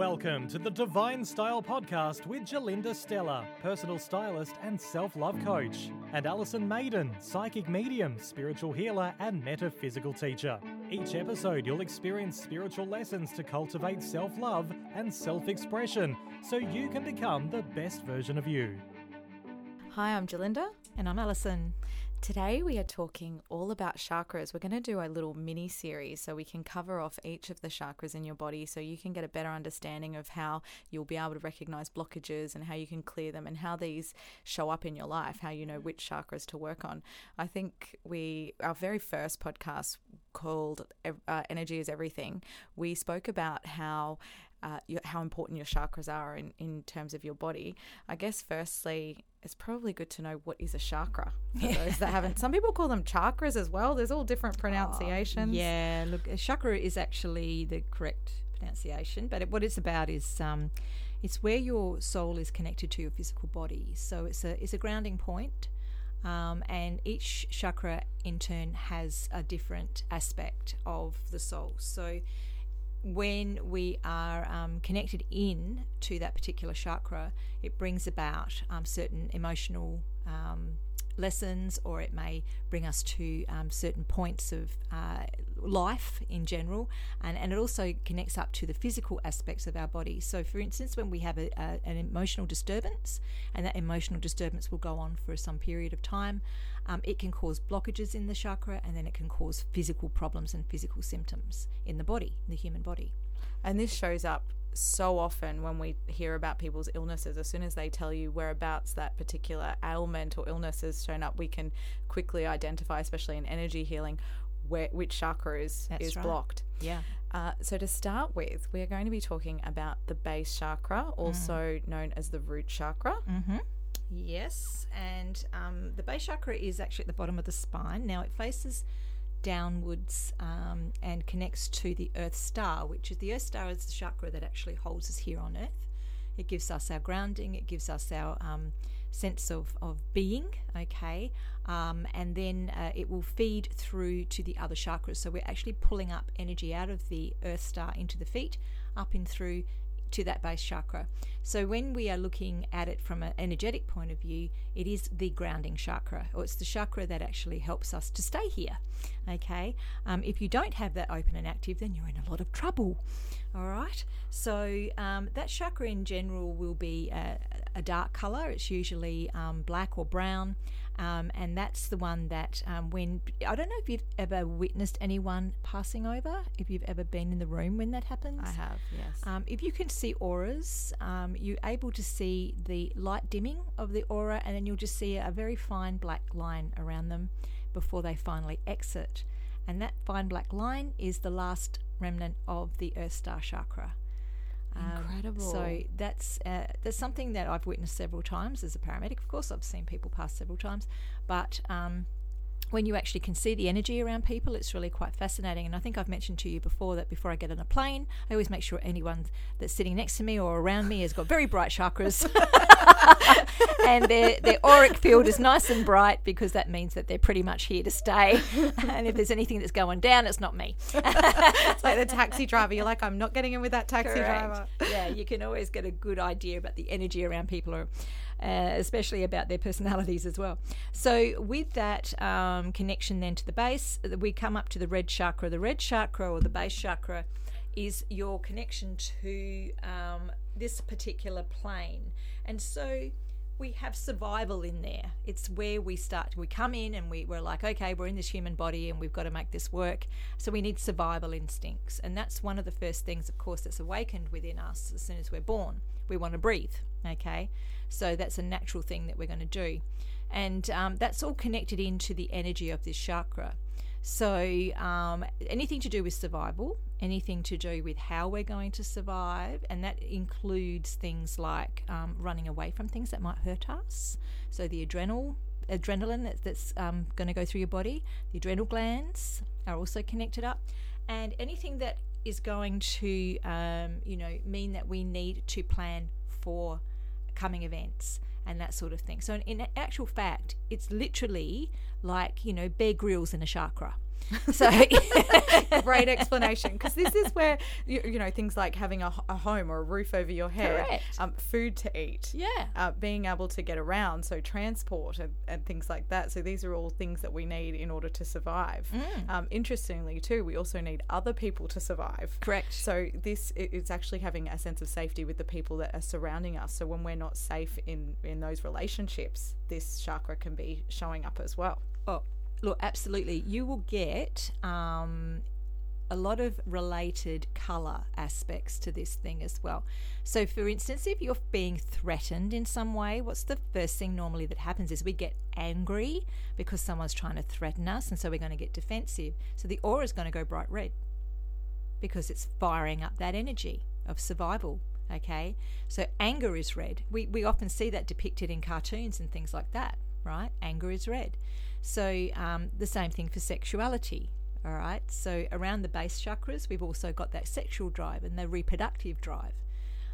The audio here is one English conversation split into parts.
Welcome to the Divine Style Podcast with Gerlinda Stella, personal stylist and self love coach, and Alison Maiden, psychic medium, spiritual healer, and metaphysical teacher. Each episode, you'll experience spiritual lessons to cultivate self love and self expression so you can become the best version of you. Hi, I'm Gerlinda. And I'm Alison. Today we are talking all about chakras. We're going to do a little mini series so we can cover off each of the chakras in your body so you can get a better understanding of how you'll be able to recognize blockages and how you can clear them and how these show up in your life, how you know which chakras to work on. I think we, our very first podcast called uh, Energy is Everything, we spoke about how uh, your, how important your chakras are in, in terms of your body. I guess, firstly, it's probably good to know what is a chakra for those that haven't. Some people call them chakras as well. There's all different pronunciations. Oh, yeah, look, a chakra is actually the correct pronunciation, but it, what it's about is um, it's where your soul is connected to your physical body. So it's a it's a grounding point. Um, and each chakra in turn has a different aspect of the soul. So when we are um, connected in to that particular chakra, it brings about um, certain emotional um, lessons, or it may bring us to um, certain points of uh, life in general, and, and it also connects up to the physical aspects of our body. So, for instance, when we have a, a, an emotional disturbance, and that emotional disturbance will go on for some period of time, um, it can cause blockages in the chakra, and then it can cause physical problems and physical symptoms in the body, in the human body. And this shows up so often when we hear about people's illnesses, as soon as they tell you whereabouts that particular ailment or illness has shown up, we can quickly identify, especially in energy healing, where which chakra is That's is right. blocked. Yeah. Uh, so to start with, we are going to be talking about the base chakra, also Mm. known as the root chakra. Mm-hmm. Yes, and um, the base chakra is actually at the bottom of the spine. Now it faces downwards um, and connects to the Earth Star, which is the Earth Star is the chakra that actually holds us here on Earth. It gives us our grounding. It gives us our um, sense of, of being, okay? Um, and then uh, it will feed through to the other chakras. So we're actually pulling up energy out of the Earth Star into the feet, up and through to that base chakra. So when we are looking at it from an energetic point of view, it is the grounding chakra, or it's the chakra that actually helps us to stay here. Okay, um, if you don't have that open and active, then you're in a lot of trouble. All right, so um, that chakra in general will be a, a dark color. It's usually um, black or brown. Um, and that's the one that um, when I don't know if you've ever witnessed anyone passing over, if you've ever been in the room when that happens. I have, yes. Um, if you can see auras, um, you're able to see the light dimming of the aura, and then you'll just see a very fine black line around them before they finally exit. And that fine black line is the last remnant of the Earth Star chakra. Um, Incredible. so that's uh, that's something that I've witnessed several times as a paramedic. Of course, I've seen people pass several times, but um, when you actually can see the energy around people, it's really quite fascinating. And I think I've mentioned to you before that before I get on a plane, I always make sure anyone that's sitting next to me or around me has got very bright chakras. and their, their auric field is nice and bright because that means that they're pretty much here to stay. and if there's anything that's going down, it's not me. it's like the taxi driver. You're like, I'm not getting in with that taxi Correct. driver. yeah, you can always get a good idea about the energy around people, or, uh, especially about their personalities as well. So, with that um, connection then to the base, we come up to the red chakra. The red chakra or the base chakra is your connection to um, this particular plane. And so, we have survival in there. It's where we start. We come in and we, we're like, okay, we're in this human body and we've got to make this work. So we need survival instincts. And that's one of the first things, of course, that's awakened within us as soon as we're born. We want to breathe, okay? So that's a natural thing that we're going to do. And um, that's all connected into the energy of this chakra. So, um, anything to do with survival, anything to do with how we're going to survive, and that includes things like um, running away from things that might hurt us. So, the adrenal adrenaline that, that's um, going to go through your body, the adrenal glands are also connected up, and anything that is going to, um, you know, mean that we need to plan for coming events and that sort of thing. So, in actual fact, it's literally like, you know, Bear Grylls in a chakra. So Great explanation, because this is where you, you know things like having a home or a roof over your head, um, food to eat, yeah, uh, being able to get around, so transport and, and things like that. So these are all things that we need in order to survive. Mm. Um, interestingly, too, we also need other people to survive. correct. So this i- it's actually having a sense of safety with the people that are surrounding us. So when we're not safe in in those relationships, this chakra can be showing up as well. Oh, look, absolutely. You will get um, a lot of related colour aspects to this thing as well. So, for instance, if you're being threatened in some way, what's the first thing normally that happens is we get angry because someone's trying to threaten us, and so we're going to get defensive. So, the aura is going to go bright red because it's firing up that energy of survival. Okay, so anger is red. We, we often see that depicted in cartoons and things like that, right? Anger is red. So um, the same thing for sexuality. All right. So around the base chakras, we've also got that sexual drive and the reproductive drive.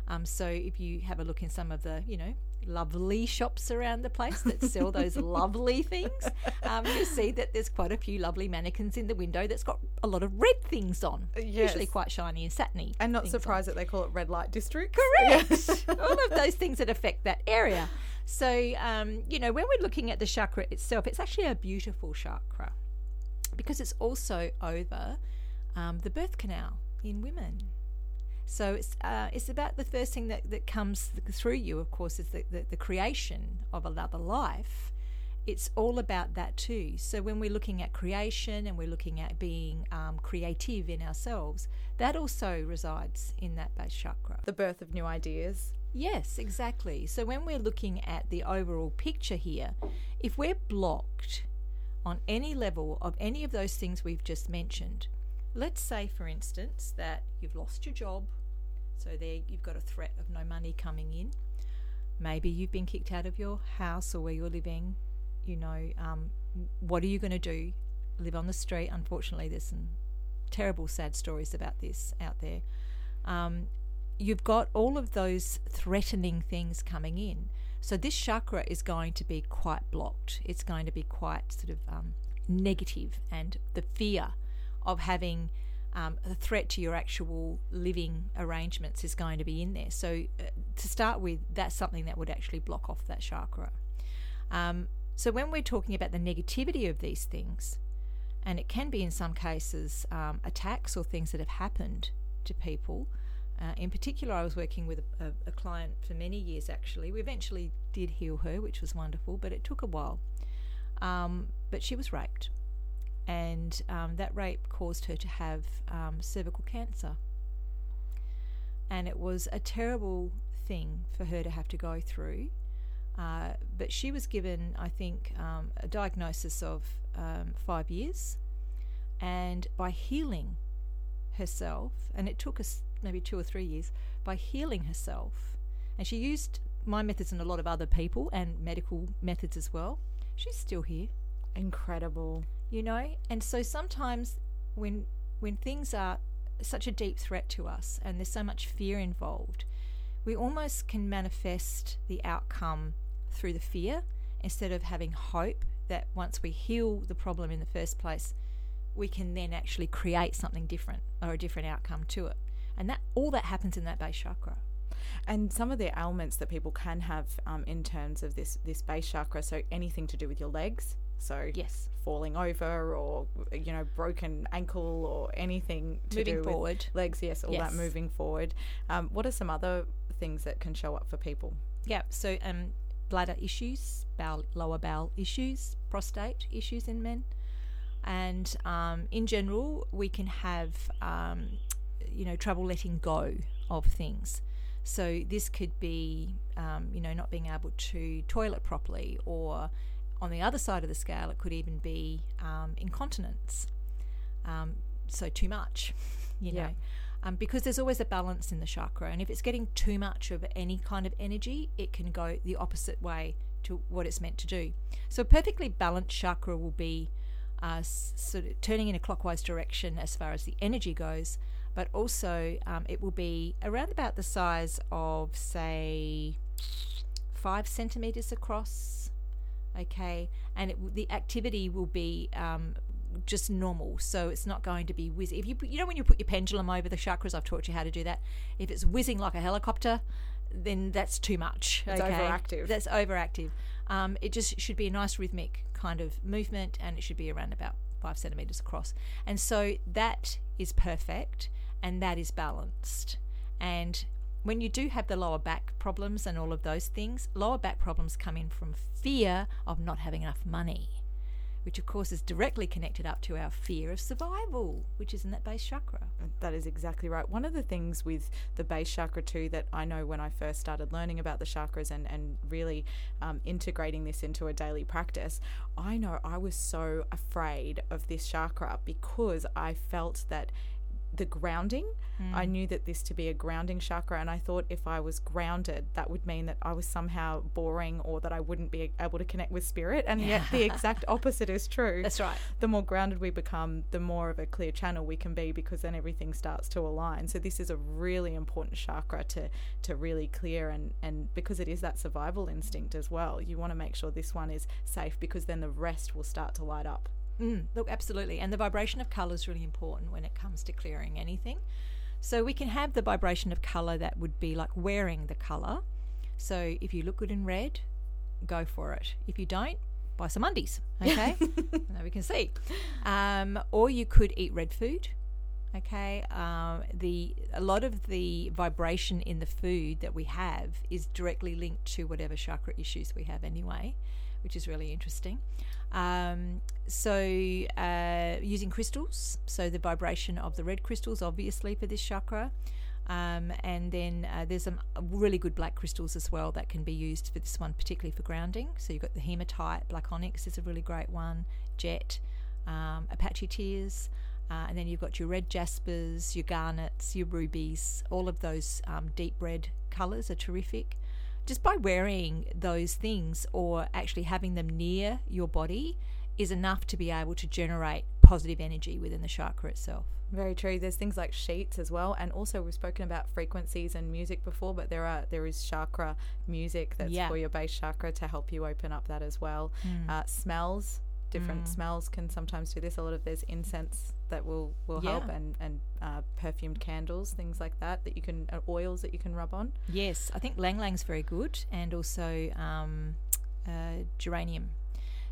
Um, so if you have a look in some of the, you know, lovely shops around the place that sell those lovely things, um, you'll see that there's quite a few lovely mannequins in the window that's got a lot of red things on, usually quite shiny and satiny. And not things on. surprised that they call it red light district. Correct. All of those things that affect that area. So, um, you know, when we're looking at the chakra itself, it's actually a beautiful chakra because it's also over um, the birth canal in women. So it's uh, it's about the first thing that, that comes through you, of course, is the, the, the creation of another life. It's all about that too. So when we're looking at creation and we're looking at being um, creative in ourselves, that also resides in that base chakra. The birth of new ideas. Yes, exactly. So when we're looking at the overall picture here, if we're blocked on any level of any of those things we've just mentioned, let's say, for instance, that you've lost your job, so there you've got a threat of no money coming in. Maybe you've been kicked out of your house or where you're living. You know, um, what are you going to do? Live on the street? Unfortunately, there's some terrible, sad stories about this out there. Um, you've got all of those threatening things coming in. So this chakra is going to be quite blocked. It's going to be quite sort of um, negative, and the fear of having um, a threat to your actual living arrangements is going to be in there. So uh, to start with, that's something that would actually block off that chakra. Um, so when we're talking about the negativity of these things, and it can be in some cases um, attacks or things that have happened to people. Uh, in particular, I was working with a, a, client for many years actually. We eventually did heal her, which was wonderful, but it took a while. Um, but she was raped, and um, that rape caused her to have um, cervical cancer. And it was a terrible thing for her to have to go through. Uh, but she was given, I think, um, a diagnosis of um, five years. And by healing herself, and it took us maybe two or three years, by healing herself, and she used my methods and a lot of other people and medical methods as well, she's still here, Incredible. you know? And so sometimes when when things are such a deep threat to us and there's so much fear involved, we almost can manifest the outcome through the fear instead of having hope that once we heal the problem in the first place, we can then actually create something different or a different outcome to it. And that all that happens in that base chakra. And some of the ailments that people can have um, in terms of this this base chakra, so anything to do with your legs, so Yes. falling over or you know broken ankle or anything to Moving do with forward. legs, yes, all Yes. that moving forward. Um, what are some other things that can show up for people? Yeah, so um, bladder issues, bowel, lower bowel issues, prostate issues in men, and um, in general, we can have um, you know trouble letting go of things. So this could be um, you know not being able to toilet properly, or on the other side of the scale, it could even be um, incontinence. Um, so too much, you Yeah. know um, because there's always a balance in the chakra. And if it's getting too much of any kind of energy, it can go the opposite way to what it's meant to do. So a perfectly balanced chakra will be uh, sort of turning in a clockwise direction as far as the energy goes, but also um, it will be around about the size of, say, five centimeters across. Okay, and it, the activity will be um, just normal. So it's not going to be whizzing. If you put, you know when you put your pendulum over the chakras, I've taught you how to do that. If it's whizzing like a helicopter, then that's too much. It's okay? overactive. That's overactive. Um, it just should be a nice rhythmic kind of movement, and it should be around about five centimeters across. And so that is perfect, and that is balanced. And when you do have the lower back problems and all of those things, lower back problems come in from fear of not having enough money, which of course is directly connected up to our fear of survival, which is in that base chakra. That is exactly right. One of the things with the base chakra, too, that I know when I first started learning about the chakras and, and really um, integrating this into a daily practice, I know I was so afraid of this chakra because I felt that the grounding. I mm. knew that this to be a grounding chakra, and I thought if I was grounded, that would mean that I was somehow boring or that I wouldn't be able to connect with spirit. And yet, the exact opposite is true. That's right. The more grounded we become, the more of a clear channel we can be because then everything starts to align. So this is a really important chakra to to really clear and and because it is that survival instinct as well. You want to make sure this one is safe because then the rest will start to light up. Mm, look, absolutely. And the vibration of colour is really important when it comes to clearing anything. So we can have the vibration of colour that would be like wearing the colour. So if you look good in red, go for it. If you don't, buy some undies. Okay, now we can see. Um, or you could eat red food. Okay, um, the a lot of the vibration in the food that we have is directly linked to whatever chakra issues we have anyway, which is really interesting. Um, so, uh, using crystals, so the vibration of the red crystals, obviously, for this chakra. Um, and then uh, there's some really good black crystals as well that can be used for this one, particularly for grounding. So, you've got the hematite, black onyx is a really great one, jet, um, Apache tears. Uh, and then you've got your red jaspers, your garnets, your rubies, all of those um, deep red colours are terrific just by wearing those things or actually having them near your body is enough to be able to generate positive energy within the chakra itself. Very true. There's things like sheets as well, and also we've spoken about frequencies and music before, but there are there is chakra music that's Yeah. for your base chakra to help you open up that as well. Uh, smells, different smells can sometimes do this. A lot of there's incense that will will help, and and uh, perfumed candles, things like that that you can uh, oils that you can rub on. Yes, I think ylang ylang's very good, and also um, uh, geranium.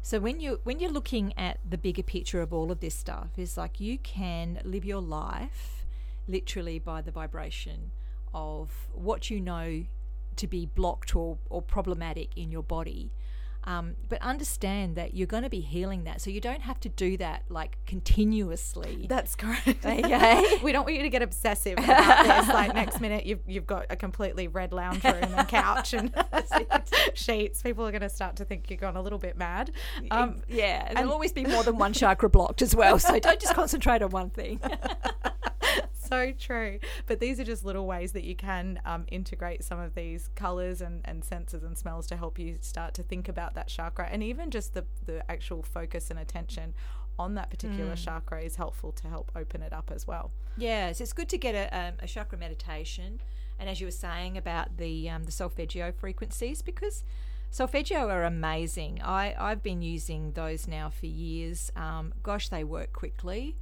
So when you when you're looking at the bigger picture of all of this stuff, is like you can live your life literally by the vibration of what you know to be blocked or, or problematic in your body. Um, but understand that you're going to be healing that, so you don't have to do that like continuously. That's correct. Okay. we don't want you to get obsessive about this. Like next minute, you've you've got a completely red lounge room and couch and sheets. People are going to start to think you're gone a little bit mad. Um, yeah, and there'll always be more than one chakra blocked as well. So don't just concentrate on one thing. So true. But these are just little ways that you can um, integrate some of these colors and, and senses and smells to help you start to think about that chakra. And even just the, the actual focus and attention on that particular chakra is helpful to help open it up as well. Yes, it's good to get a, um, a chakra meditation, and as you were saying about the um, the solfeggio frequencies, because solfeggio are amazing. I I've been using those now for years. Um, gosh, they work quickly.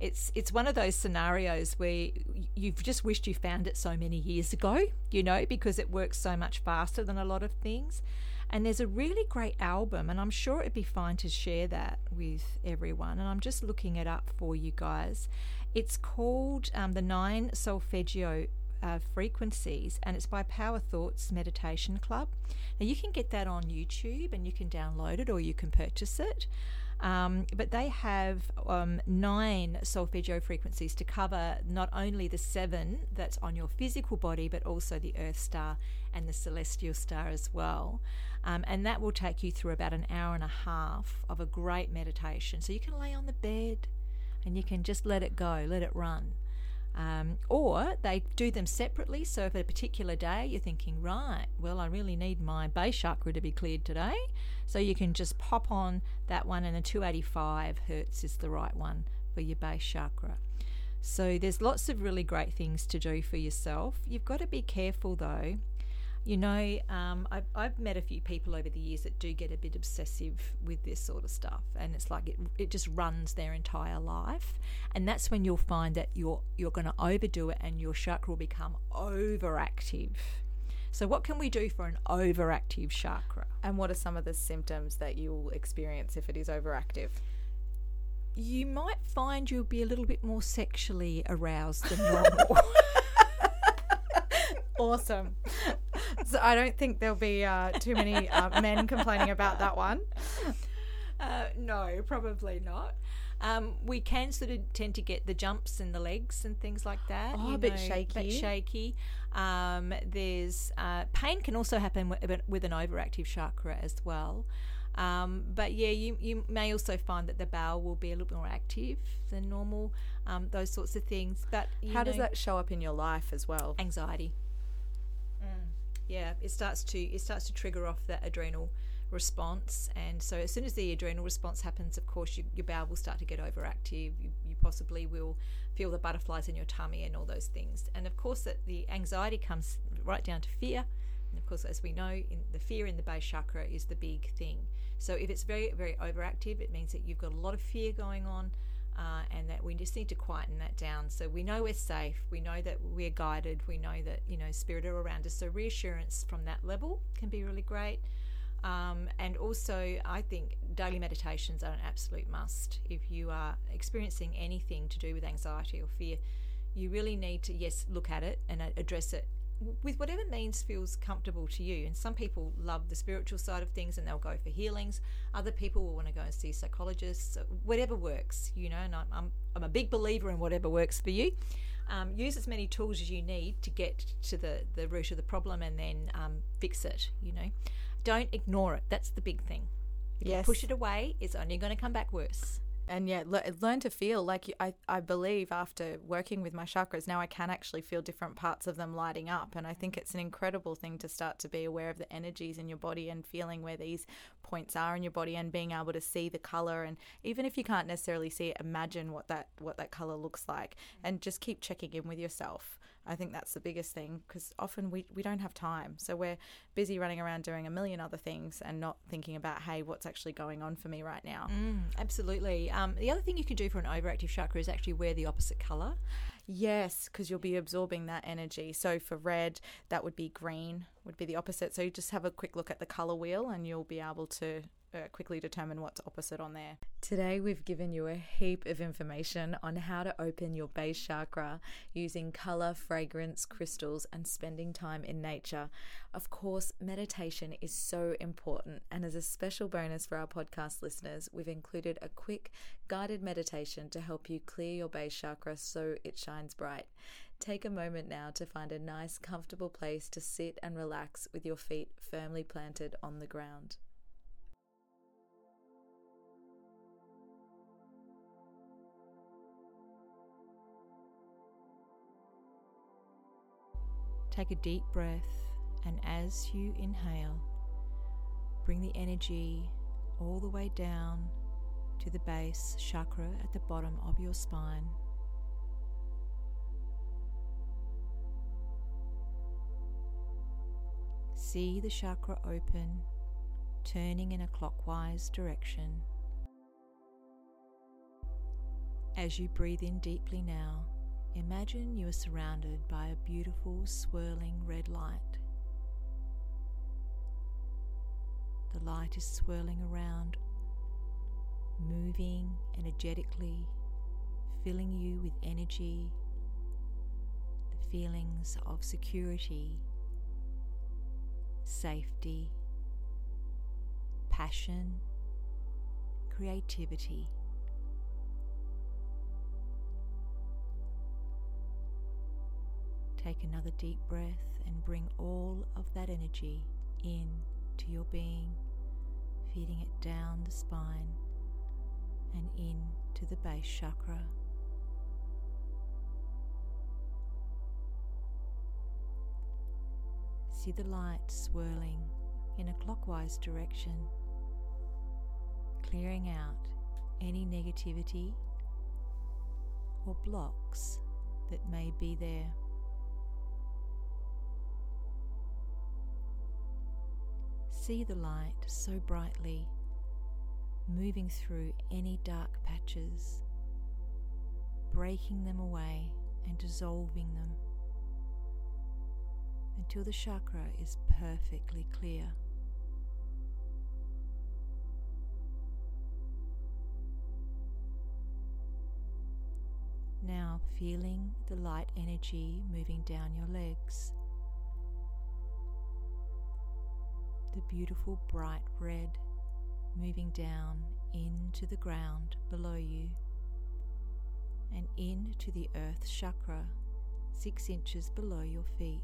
It's it's one of those scenarios where you've just wished you found it so many years ago, you know, because it works so much faster than a lot of things. And there's a really great album, and I'm sure it'd be fine to share that with everyone. And I'm just looking it up for you guys. It's called um, The Nine Solfeggio uh, Frequencies, and it's by Power Thoughts Meditation Club. Now, you can get that on YouTube and you can download it or you can purchase it. Um, but they have um, nine solfeggio frequencies to cover not only the seven that's on your physical body, but also the Earth star and the celestial star as well. Um, and that will take you through about an hour and a half of a great meditation. So you can lay on the bed and you can just let it go, let it run. Um, or they do them separately. So, if a particular day you're thinking, right, well, I really need my base chakra to be cleared today, so you can just pop on that one, and a 285 hertz is the right one for your base chakra. So, there's lots of really great things to do for yourself. You've got to be careful though. You know, um, I've, I've met a few people over the years that do get a bit obsessive with this sort of stuff, and it's like it, it just runs their entire life, and that's when you'll find that you're you're going to overdo it, and your chakra will become overactive. So, what can we do for an overactive chakra? And what are some of the symptoms that you'll experience if it is overactive? You might find you'll be a little bit more sexually aroused than normal. Awesome. So I don't think there'll be uh, too many uh, men complaining about that one. Uh, no, probably not. Um, we can sort of tend to get the jumps in the legs and things like that. Oh, a bit shaky. bit shaky. Um, there's uh, pain can also happen with, with, an overactive chakra as well. Um, but yeah, you, you may also find that the bowel will be a little bit more active than normal. Um, those sorts of things. But how know, does that show up in your life as well? Anxiety. Mm. Yeah, it starts to it starts to trigger off that adrenal response. And so, as soon as the adrenal response happens, of course, you, your bowel will start to get overactive. You, you, possibly will feel the butterflies in your tummy and all those things. And of course, that the anxiety comes right down to fear. And of course, as we know, the fear in the base chakra is the big thing. So, if it's very, very overactive, it means that you've got a lot of fear going on. Uh, and that we just need to quieten that down. So we know we're safe, we know that we're guided, we know that you know spirit are around us. So reassurance from that level can be really great. Um, and also, I think daily meditations are an absolute must. If you are experiencing anything to do with anxiety or fear, you really need to, yes, look at it and address it with whatever means feels comfortable to you. And some people love the spiritual side of things and they'll go for healings. Other people will want to go and see psychologists, whatever works, you know. And I'm, I'm, I'm a big believer in whatever works for you. Um, use as many tools as you need to get to the, the root of the problem and then um, fix it, you know don't ignore it. That's the big thing. If yes. you push it away, it's only going to come back worse and yeah le- learn to feel like I, I believe after working with my chakras now i can actually feel different parts of them lighting up. And i think it's an incredible thing to start to be aware of the energies in your body and feeling where these points are in your body and being able to see the color. And even if you can't necessarily see it imagine what that what that color looks like. And just keep checking in with yourself I think that's the biggest thing because often we, we don't have time. So we're busy running around doing a million other things and not thinking about, hey, what's actually going on for me right now. Mm, absolutely. Um, the other thing you can do for an overactive chakra is actually wear the opposite color. Yes, because you'll be absorbing that energy. So for red, that would be green, would be the opposite. So you just have a quick look at the color wheel and you'll be able to uh, quickly determine what's opposite on there. Today, we've given you a heap of information on how to open your base chakra using color, fragrance, crystals, and spending time in nature. Of course, meditation is so important, and as a special bonus for our podcast listeners, we've included a quick guided meditation to help you clear your base chakra so it shines bright. Take a moment now to find a nice, comfortable place to sit and relax with your feet firmly planted on the ground. Take a deep breath, and as you inhale, bring the energy all the way down to the base chakra at the bottom of your spine. See the chakra open, turning in a clockwise direction. As you breathe in deeply now, Imagine you are surrounded by a beautiful swirling red light. The light is swirling around, moving energetically, filling you with energy, the feelings of security, safety, passion, creativity. Take another deep breath and bring all of that energy in to your being, feeding it down the spine and in to the base chakra. See the light swirling in a clockwise direction, clearing out any negativity or blocks that may be there. See the light so brightly moving through any dark patches, breaking them away and dissolving them until the chakra is perfectly clear. Now feeling the light energy moving down your legs. The beautiful bright red moving down into the ground below you and into the earth chakra six inches below your feet.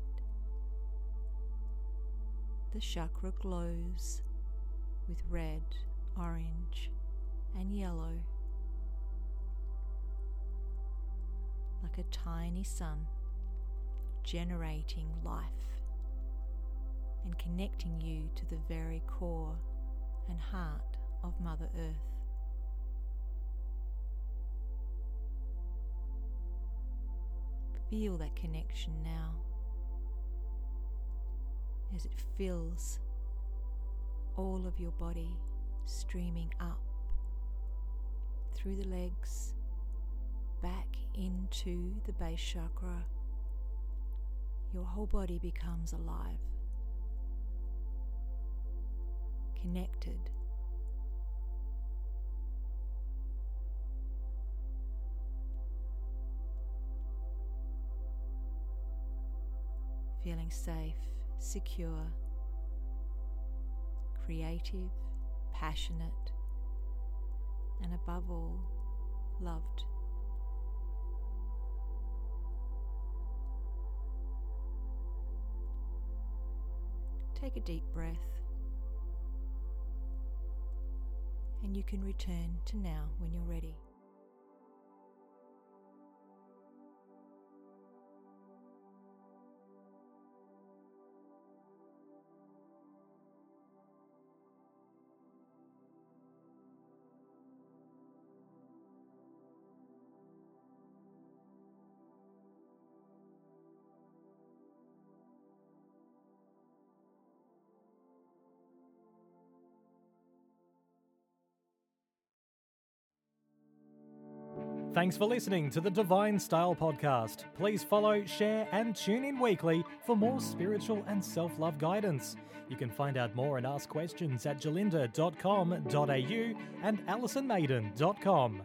The chakra glows with red, orange, and yellow like a tiny sun generating life and connecting you to the very core and heart of Mother Earth. Feel that connection now as it fills all of your body, streaming up through the legs, back into the base chakra. Your whole body becomes alive. Connected. Feeling safe, secure, creative, passionate, and above all, loved. Take a deep breath. And you can return to now when you're ready. Thanks for listening to the Divine Style Podcast. Please follow, share, and tune in weekly for more spiritual and self love guidance. You can find out more and ask questions at gerlinda.com.au and alisonmaiden.com.